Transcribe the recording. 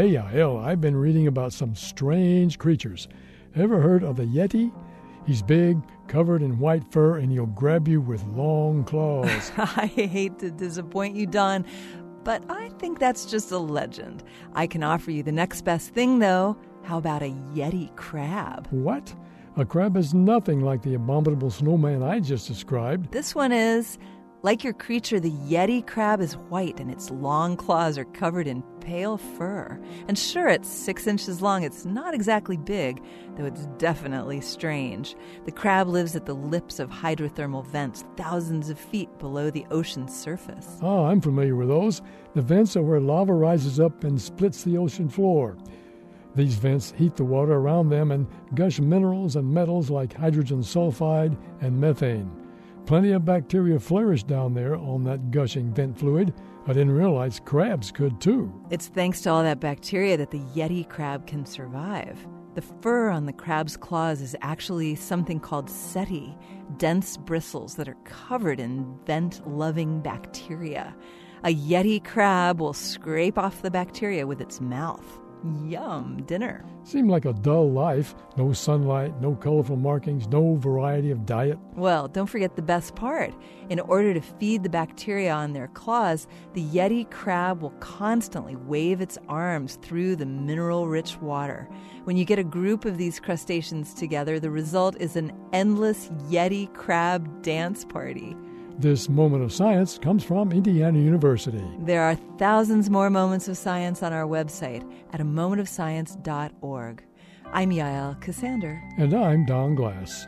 Hey, Yael, I've been reading about some strange creatures. Ever heard of the Yeti? He's big, covered in white fur, and he'll grab you with long claws. I hate to disappoint you, Don, but I think that's just a legend. I can offer you the next best thing, though. How about a Yeti crab? what? A crab is nothing like the abominable snowman I just described. This one is. Like your creature, the Yeti crab is white and its long claws are covered in pale fur. And sure, it's six inches long. It's not exactly big, though it's definitely strange. The crab lives at the lips of hydrothermal vents thousands of feet below the ocean's surface. Oh, I'm familiar with those. The vents are where lava rises up and splits the ocean floor. These vents heat the water around them and gush minerals and metals like hydrogen sulfide and methane. Plenty of bacteria flourish down there on that gushing vent fluid. I didn't realize crabs could too. It's thanks to all that bacteria that the Yeti crab can survive. The fur on the crab's claws is actually something called setae, dense bristles that are covered in vent loving bacteria. A Yeti crab will scrape off the bacteria with its mouth. Yum, dinner. Seemed like a dull life. No sunlight, no colorful markings, no variety of diet. Well, don't forget the best part. In order to feed the bacteria on their claws, the Yeti crab will constantly wave its arms through the mineral rich water. When you get a group of these crustaceans together, the result is an endless Yeti crab dance party. This moment of science comes from Indiana University. There are thousands more moments of science on our website at a momentofscience.org. I'm Yael Ksander. And I'm Don Glass.